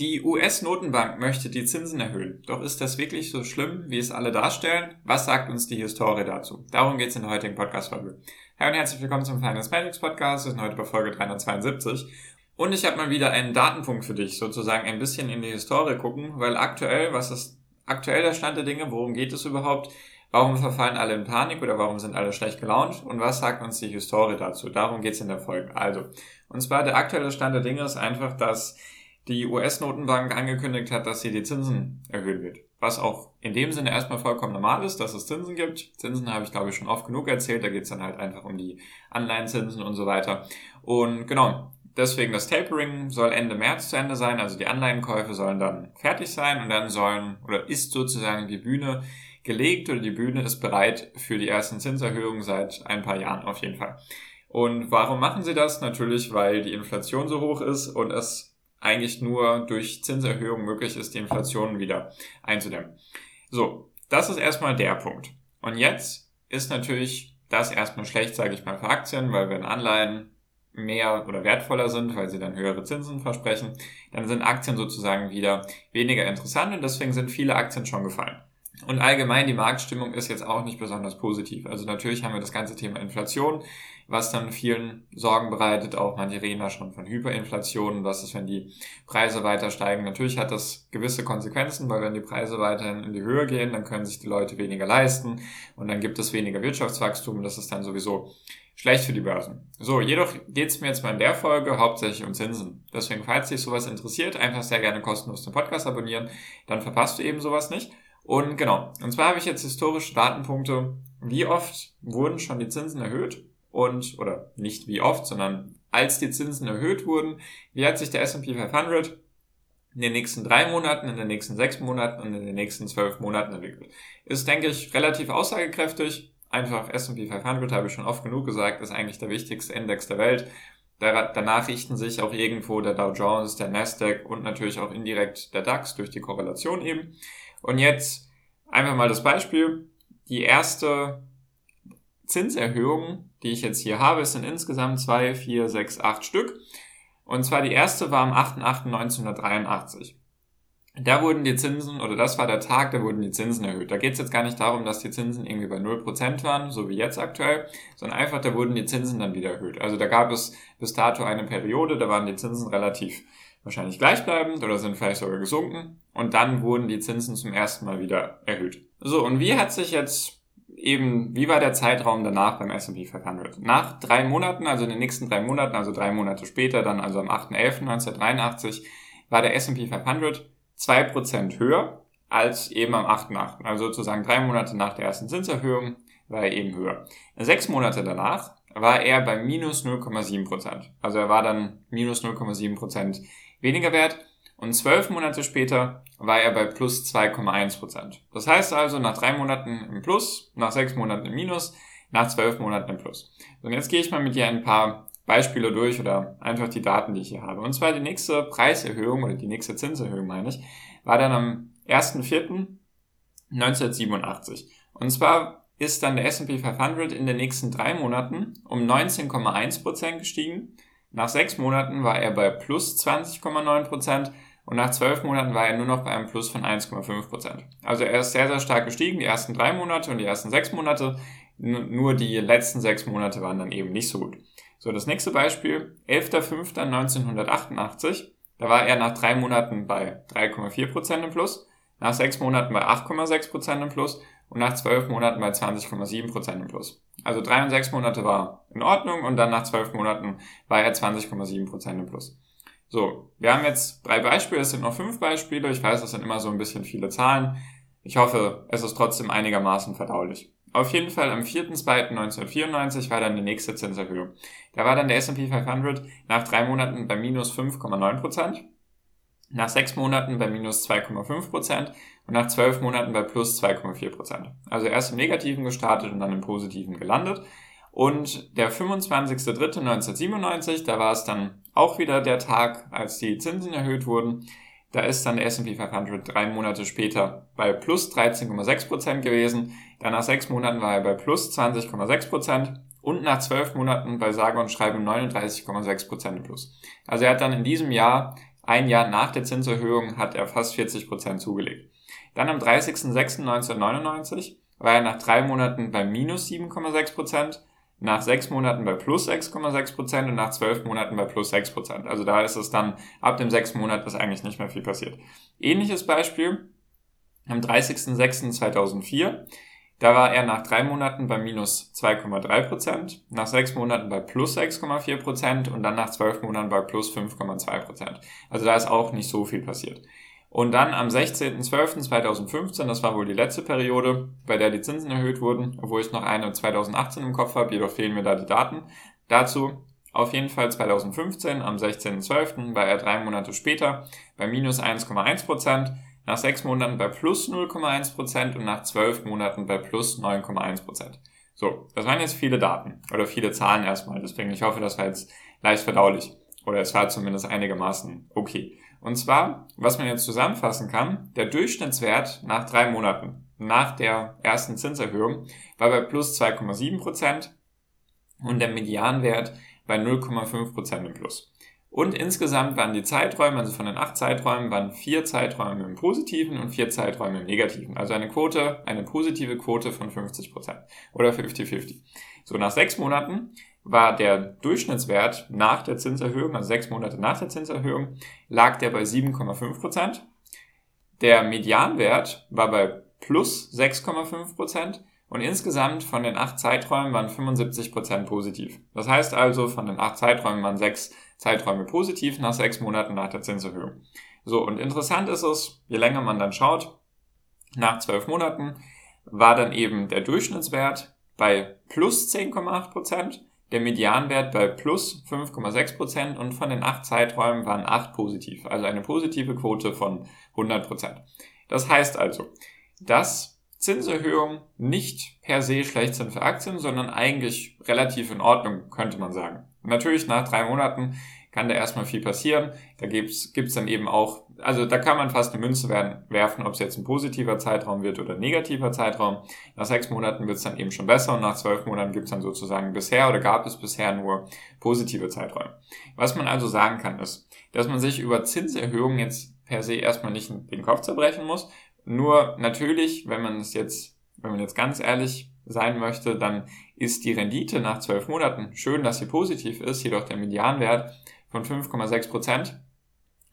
Die US-Notenbank möchte die Zinsen erhöhen. Doch ist das wirklich so schlimm, wie es alle darstellen? Was sagt uns die Historie dazu? Darum geht es in der heutigen Podcast-Folge. Hi und herzlich willkommen zum Finance Magics Podcast. Wir sind heute bei Folge 372. Und ich habe mal wieder einen Datenpunkt für dich, sozusagen ein bisschen in die Historie gucken, weil aktuell, was ist aktuell der Stand der Dinge? Worum geht es überhaupt? Warum verfallen alle in Panik oder warum sind alle schlecht gelaunt? Und was sagt uns die Historie dazu? Darum geht es in der Folge. Also, und zwar der aktuelle Stand der Dinge ist einfach, dass die US-Notenbank angekündigt hat, dass sie die Zinsen erhöhen wird. Was auch in dem Sinne erstmal vollkommen normal ist, dass es Zinsen gibt. Zinsen habe ich, glaube ich, schon oft genug erzählt. Da geht es dann halt einfach um die Anleihenzinsen und so weiter. Und genau, deswegen das Tapering soll Ende März zu Ende sein. Also die Anleihenkäufe sollen dann fertig sein und dann sollen oder ist sozusagen die Bühne gelegt oder die Bühne ist bereit für die ersten Zinserhöhungen seit ein paar Jahren auf jeden Fall. Und warum machen sie das? Natürlich, weil die Inflation so hoch ist und es eigentlich nur durch Zinserhöhung möglich ist, die Inflation wieder einzudämmen. So, das ist erstmal der Punkt. Und jetzt ist natürlich das erstmal schlecht, sage ich mal, für Aktien, weil wenn Anleihen mehr oder wertvoller sind, weil sie dann höhere Zinsen versprechen, dann sind Aktien sozusagen wieder weniger interessant und deswegen sind viele Aktien schon gefallen. Und allgemein die Marktstimmung ist jetzt auch nicht besonders positiv. Also natürlich haben wir das ganze Thema Inflation, was dann vielen Sorgen bereitet. Auch manche reden da schon von Hyperinflation. Was ist, wenn die Preise weiter steigen? Natürlich hat das gewisse Konsequenzen, weil wenn die Preise weiterhin in die Höhe gehen, dann können sich die Leute weniger leisten und dann gibt es weniger Wirtschaftswachstum. Das ist dann sowieso schlecht für die Börsen. So, jedoch geht es mir jetzt mal in der Folge hauptsächlich um Zinsen. Deswegen, falls dich sowas interessiert, einfach sehr gerne kostenlos den Podcast abonnieren, dann verpasst du eben sowas nicht. Und genau, und zwar habe ich jetzt historische Datenpunkte, wie oft wurden schon die Zinsen erhöht und, oder nicht wie oft, sondern als die Zinsen erhöht wurden, wie hat sich der S&P 500 in den nächsten drei Monaten, in den nächsten sechs Monaten und in den nächsten zwölf Monaten entwickelt. Ist, denke ich, relativ aussagekräftig. Einfach S&P 500, habe ich schon oft genug gesagt, ist eigentlich der wichtigste Index der Welt. Danach richten sich auch irgendwo der Dow Jones, der Nasdaq und natürlich auch indirekt der DAX durch die Korrelation eben. Und jetzt einfach mal das Beispiel. Die erste Zinserhöhung, die ich jetzt hier habe, sind insgesamt zwei, vier, sechs, acht Stück. Und zwar die erste war am 8.8.1983. Da wurden die Zinsen, oder das war der Tag, da wurden die Zinsen erhöht. Da geht es jetzt gar nicht darum, dass die Zinsen irgendwie bei 0% waren, so wie jetzt aktuell, sondern einfach, da wurden die Zinsen dann wieder erhöht. Also da gab es bis dato eine Periode, da waren die Zinsen relativ wahrscheinlich gleichbleibend oder sind vielleicht sogar gesunken. Und dann wurden die Zinsen zum ersten Mal wieder erhöht. So, und wie hat sich jetzt eben, wie war der Zeitraum danach beim S&P 500? Nach drei Monaten, also in den nächsten drei Monaten, also drei Monate später, dann also am 8.11.1983, war der S&P 500 zwei Prozent höher als eben am 8.8. Also sozusagen drei Monate nach der ersten Zinserhöhung war er eben höher. Sechs Monate danach war er bei minus 0,7 Prozent. Also er war dann minus 0,7 Prozent weniger wert und zwölf Monate später war er bei plus 2,1 Prozent. Das heißt also nach drei Monaten im Plus, nach sechs Monaten im Minus, nach zwölf Monaten im Plus. Und jetzt gehe ich mal mit dir ein paar Beispiele durch oder einfach die Daten, die ich hier habe. Und zwar die nächste Preiserhöhung oder die nächste Zinserhöhung meine ich, war dann am 1.4.1987. Und zwar ist dann der S&P 500 in den nächsten drei Monaten um 19,1 Prozent gestiegen nach sechs Monaten war er bei plus 20,9% und nach zwölf Monaten war er nur noch bei einem Plus von 1,5%. Also er ist sehr, sehr stark gestiegen, die ersten drei Monate und die ersten sechs Monate. Nur die letzten sechs Monate waren dann eben nicht so gut. So, das nächste Beispiel, 11.05.1988. Da war er nach drei Monaten bei 3,4% im Plus, nach sechs Monaten bei 8,6% im Plus und nach zwölf Monaten bei 20,7% im Plus. Also drei und sechs Monate war in Ordnung und dann nach zwölf Monaten war er 20,7% im Plus. So, wir haben jetzt drei Beispiele, es sind noch fünf Beispiele. Ich weiß, das sind immer so ein bisschen viele Zahlen. Ich hoffe, es ist trotzdem einigermaßen verdaulich. Auf jeden Fall am 4.2.1994 war dann die nächste Zinserhöhung. Da war dann der S&P 500 nach drei Monaten bei minus 5,9%. Nach sechs Monaten bei minus 2,5% und nach zwölf Monaten bei plus 2,4%. Also erst im Negativen gestartet und dann im Positiven gelandet. Und der 25.03.1997, da war es dann auch wieder der Tag, als die Zinsen erhöht wurden. Da ist dann der S&P 500 drei Monate später bei plus 13,6% gewesen. Dann nach sechs Monaten war er bei plus 20,6% und nach zwölf Monaten bei sage und schreibe 39,6% plus. Also er hat dann in diesem Jahr, ein Jahr nach der Zinserhöhung, hat er fast 40% zugelegt. Dann am 30.06.1999 war er nach drei Monaten bei minus 7,6%, nach sechs Monaten bei plus 6,6% und nach zwölf Monaten bei plus 6%. Also da ist es dann, ab dem sechs Monat ist eigentlich nicht mehr viel passiert. Ähnliches Beispiel am 30.06.2004 da war er nach drei Monaten bei minus 2,3%, nach sechs Monaten bei plus 6,4% und dann nach zwölf Monaten bei plus 5,2%. Also da ist auch nicht so viel passiert. Und dann am 16.12.2015, das war wohl die letzte Periode, bei der die Zinsen erhöht wurden, obwohl ich noch eine 2018 im Kopf habe, jedoch fehlen mir da die Daten. Dazu auf jeden Fall 2015, am 16.12. war er drei Monate später bei minus 1,1%, nach sechs Monaten bei plus 0,1% und nach zwölf Monaten bei plus 9,1%. So, das waren jetzt viele Daten oder viele Zahlen erstmal, deswegen ich hoffe, das war jetzt leicht verdaulich oder es war zumindest einigermaßen okay. Und zwar, was man jetzt zusammenfassen kann, der Durchschnittswert nach drei Monaten nach der ersten Zinserhöhung war bei plus 2,7% und der Medianwert bei 0,5% im Plus. Und insgesamt waren die Zeiträume, also von den acht Zeiträumen, waren vier Zeiträume im Positiven und vier Zeiträume im Negativen. Also eine Quote, eine positive Quote von 50% oder 50-50. So, nach sechs Monaten war der Durchschnittswert nach der Zinserhöhung, also sechs Monate nach der Zinserhöhung, lag der bei 7,5%. Der Medianwert war bei plus 6,5% und insgesamt von den acht Zeiträumen waren 75% positiv. Das heißt also, von den acht Zeiträumen waren sechs Zeiträume positiv nach sechs Monaten nach der Zinserhöhung. So, und interessant ist es, je länger man dann schaut, nach zwölf Monaten war dann eben der Durchschnittswert bei plus 10,8% der Medianwert bei plus 5,6% und von den acht Zeiträumen waren acht positiv, also eine positive Quote von 100% Das heißt also, dass Zinserhöhungen nicht per se schlecht sind für Aktien, sondern eigentlich relativ in Ordnung, könnte man sagen. Natürlich nach drei Monaten kann da erstmal viel passieren. Da gibt's gibt's dann eben auch, also da kann man fast eine Münze werden, werfen, ob es jetzt ein positiver Zeitraum wird oder ein negativer Zeitraum. Nach sechs Monaten wird's dann eben schon besser und nach zwölf Monaten gibt's dann sozusagen bisher oder gab es bisher nur positive Zeiträume. Was man also sagen kann ist, dass man sich über Zinserhöhungen jetzt per se erstmal nicht den Kopf zerbrechen muss. Nur natürlich, wenn man es jetzt, wenn man jetzt ganz ehrlich sein möchte, dann ist die Rendite nach zwölf Monaten schön, dass sie positiv ist, jedoch der Medianwert von 5,6 Prozent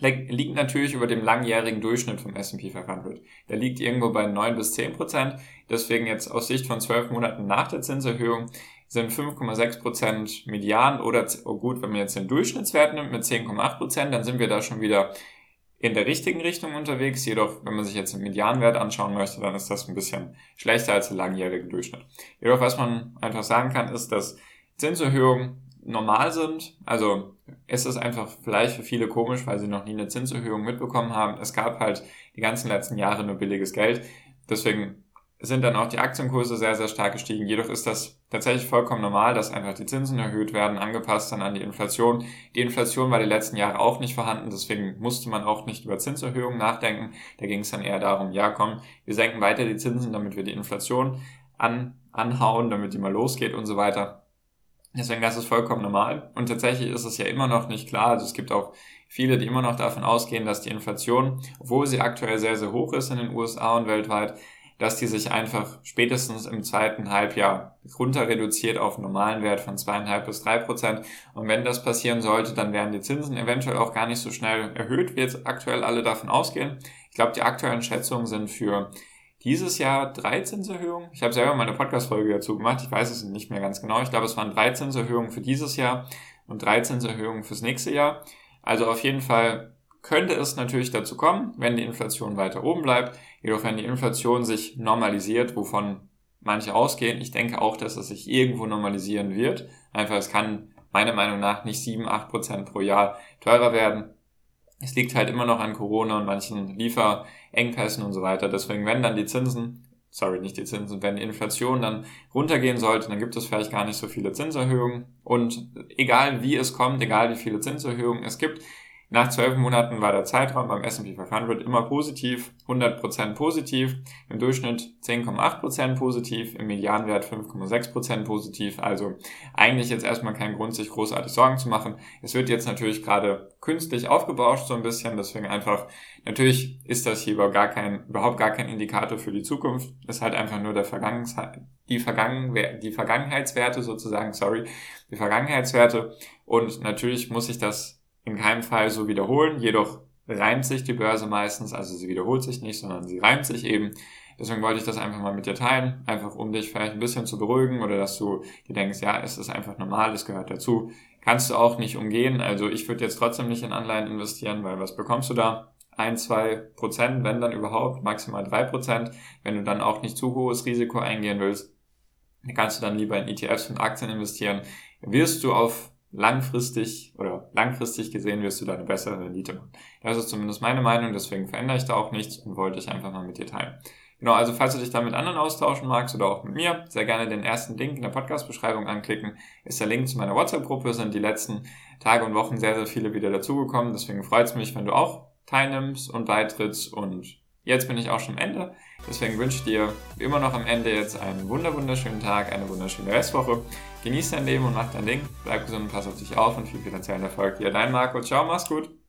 liegt natürlich über dem langjährigen Durchschnitt vom S&P 500. Der liegt irgendwo bei 9 bis 10 Prozent. Deswegen jetzt aus Sicht von zwölf Monaten nach der Zinserhöhung sind 5,6 Prozent Median oder oh gut, wenn man jetzt den Durchschnittswert nimmt mit 10,8 Prozent, dann sind wir da schon wieder in der richtigen Richtung unterwegs. Jedoch, wenn man sich jetzt den Medianwert anschauen möchte, dann ist das ein bisschen schlechter als der langjährige Durchschnitt. Jedoch, was man einfach sagen kann, ist, dass Zinserhöhungen normal sind. Also es ist einfach vielleicht für viele komisch, weil sie noch nie eine Zinserhöhung mitbekommen haben. Es gab halt die ganzen letzten Jahre nur billiges Geld. Deswegen sind dann auch die Aktienkurse sehr, sehr stark gestiegen. Jedoch ist das tatsächlich vollkommen normal, dass einfach die Zinsen erhöht werden, angepasst dann an die Inflation. Die Inflation war die letzten Jahre auch nicht vorhanden, deswegen musste man auch nicht über Zinserhöhungen nachdenken. Da ging es dann eher darum, ja komm, wir senken weiter die Zinsen, damit wir die Inflation an, anhauen, damit die mal losgeht und so weiter. Deswegen, das ist vollkommen normal. Und tatsächlich ist es ja immer noch nicht klar. Also es gibt auch viele, die immer noch davon ausgehen, dass die Inflation, obwohl sie aktuell sehr, sehr hoch ist in den USA und weltweit, dass die sich einfach spätestens im zweiten Halbjahr runter reduziert auf einen normalen Wert von zweieinhalb bis drei Prozent. Und wenn das passieren sollte, dann werden die Zinsen eventuell auch gar nicht so schnell erhöht, wie jetzt aktuell alle davon ausgehen. Ich glaube, die aktuellen Schätzungen sind für dieses Jahr drei Zinserhöhungen. Ich habe selber mal eine Podcast-Folge dazu gemacht. Ich weiß es nicht mehr ganz genau. Ich glaube, es waren drei Zinserhöhungen für dieses Jahr und drei Zinserhöhungen fürs nächste Jahr. Also auf jeden Fall könnte es natürlich dazu kommen, wenn die Inflation weiter oben bleibt. Jedoch wenn die Inflation sich normalisiert, wovon manche ausgehen, ich denke auch, dass es sich irgendwo normalisieren wird. Einfach, es kann meiner Meinung nach nicht 7, 8 Prozent pro Jahr teurer werden. Es liegt halt immer noch an Corona und manchen Lieferengpässen und so weiter. Deswegen, wenn dann die Zinsen, sorry, nicht die Zinsen, wenn die Inflation dann runtergehen sollte, dann gibt es vielleicht gar nicht so viele Zinserhöhungen. Und egal wie es kommt, egal wie viele Zinserhöhungen es gibt, nach zwölf Monaten war der Zeitraum beim S&P 500 immer positiv, 100% positiv, im Durchschnitt 10,8% positiv, im Medianwert 5,6% positiv. Also eigentlich jetzt erstmal kein Grund, sich großartig Sorgen zu machen. Es wird jetzt natürlich gerade künstlich aufgebauscht so ein bisschen, deswegen einfach, natürlich ist das hier überhaupt gar kein, überhaupt gar kein Indikator für die Zukunft. Es ist halt einfach nur der Vergangenheit, die, Vergangen, die Vergangenheitswerte sozusagen, sorry, die Vergangenheitswerte. Und natürlich muss ich das in keinem Fall so wiederholen, jedoch reimt sich die Börse meistens, also sie wiederholt sich nicht, sondern sie reimt sich eben. Deswegen wollte ich das einfach mal mit dir teilen, einfach um dich vielleicht ein bisschen zu beruhigen oder dass du dir denkst, ja, es ist einfach normal, es gehört dazu. Kannst du auch nicht umgehen. Also ich würde jetzt trotzdem nicht in Anleihen investieren, weil was bekommst du da? Ein, zwei Prozent, wenn dann überhaupt, maximal drei Prozent. Wenn du dann auch nicht zu hohes Risiko eingehen willst, kannst du dann lieber in ETFs und Aktien investieren. Wirst du auf langfristig oder langfristig gesehen wirst du da eine bessere Rendite machen. Das ist zumindest meine Meinung, deswegen verändere ich da auch nichts und wollte ich einfach mal mit dir teilen. Genau, also falls du dich da mit anderen austauschen magst oder auch mit mir, sehr gerne den ersten Link in der Podcast-Beschreibung anklicken. Ist der Link zu meiner WhatsApp-Gruppe, sind die letzten Tage und Wochen sehr, sehr viele wieder dazugekommen. Deswegen freut es mich, wenn du auch teilnimmst und beitrittst und Jetzt bin ich auch schon am Ende. Deswegen wünsche ich dir immer noch am Ende jetzt einen wunderschönen Tag, eine wunderschöne Restwoche. Genieß dein Leben und mach dein Ding. Bleib gesund und pass auf dich auf und viel finanziellen Erfolg dir. Dein Marco. Ciao, mach's gut.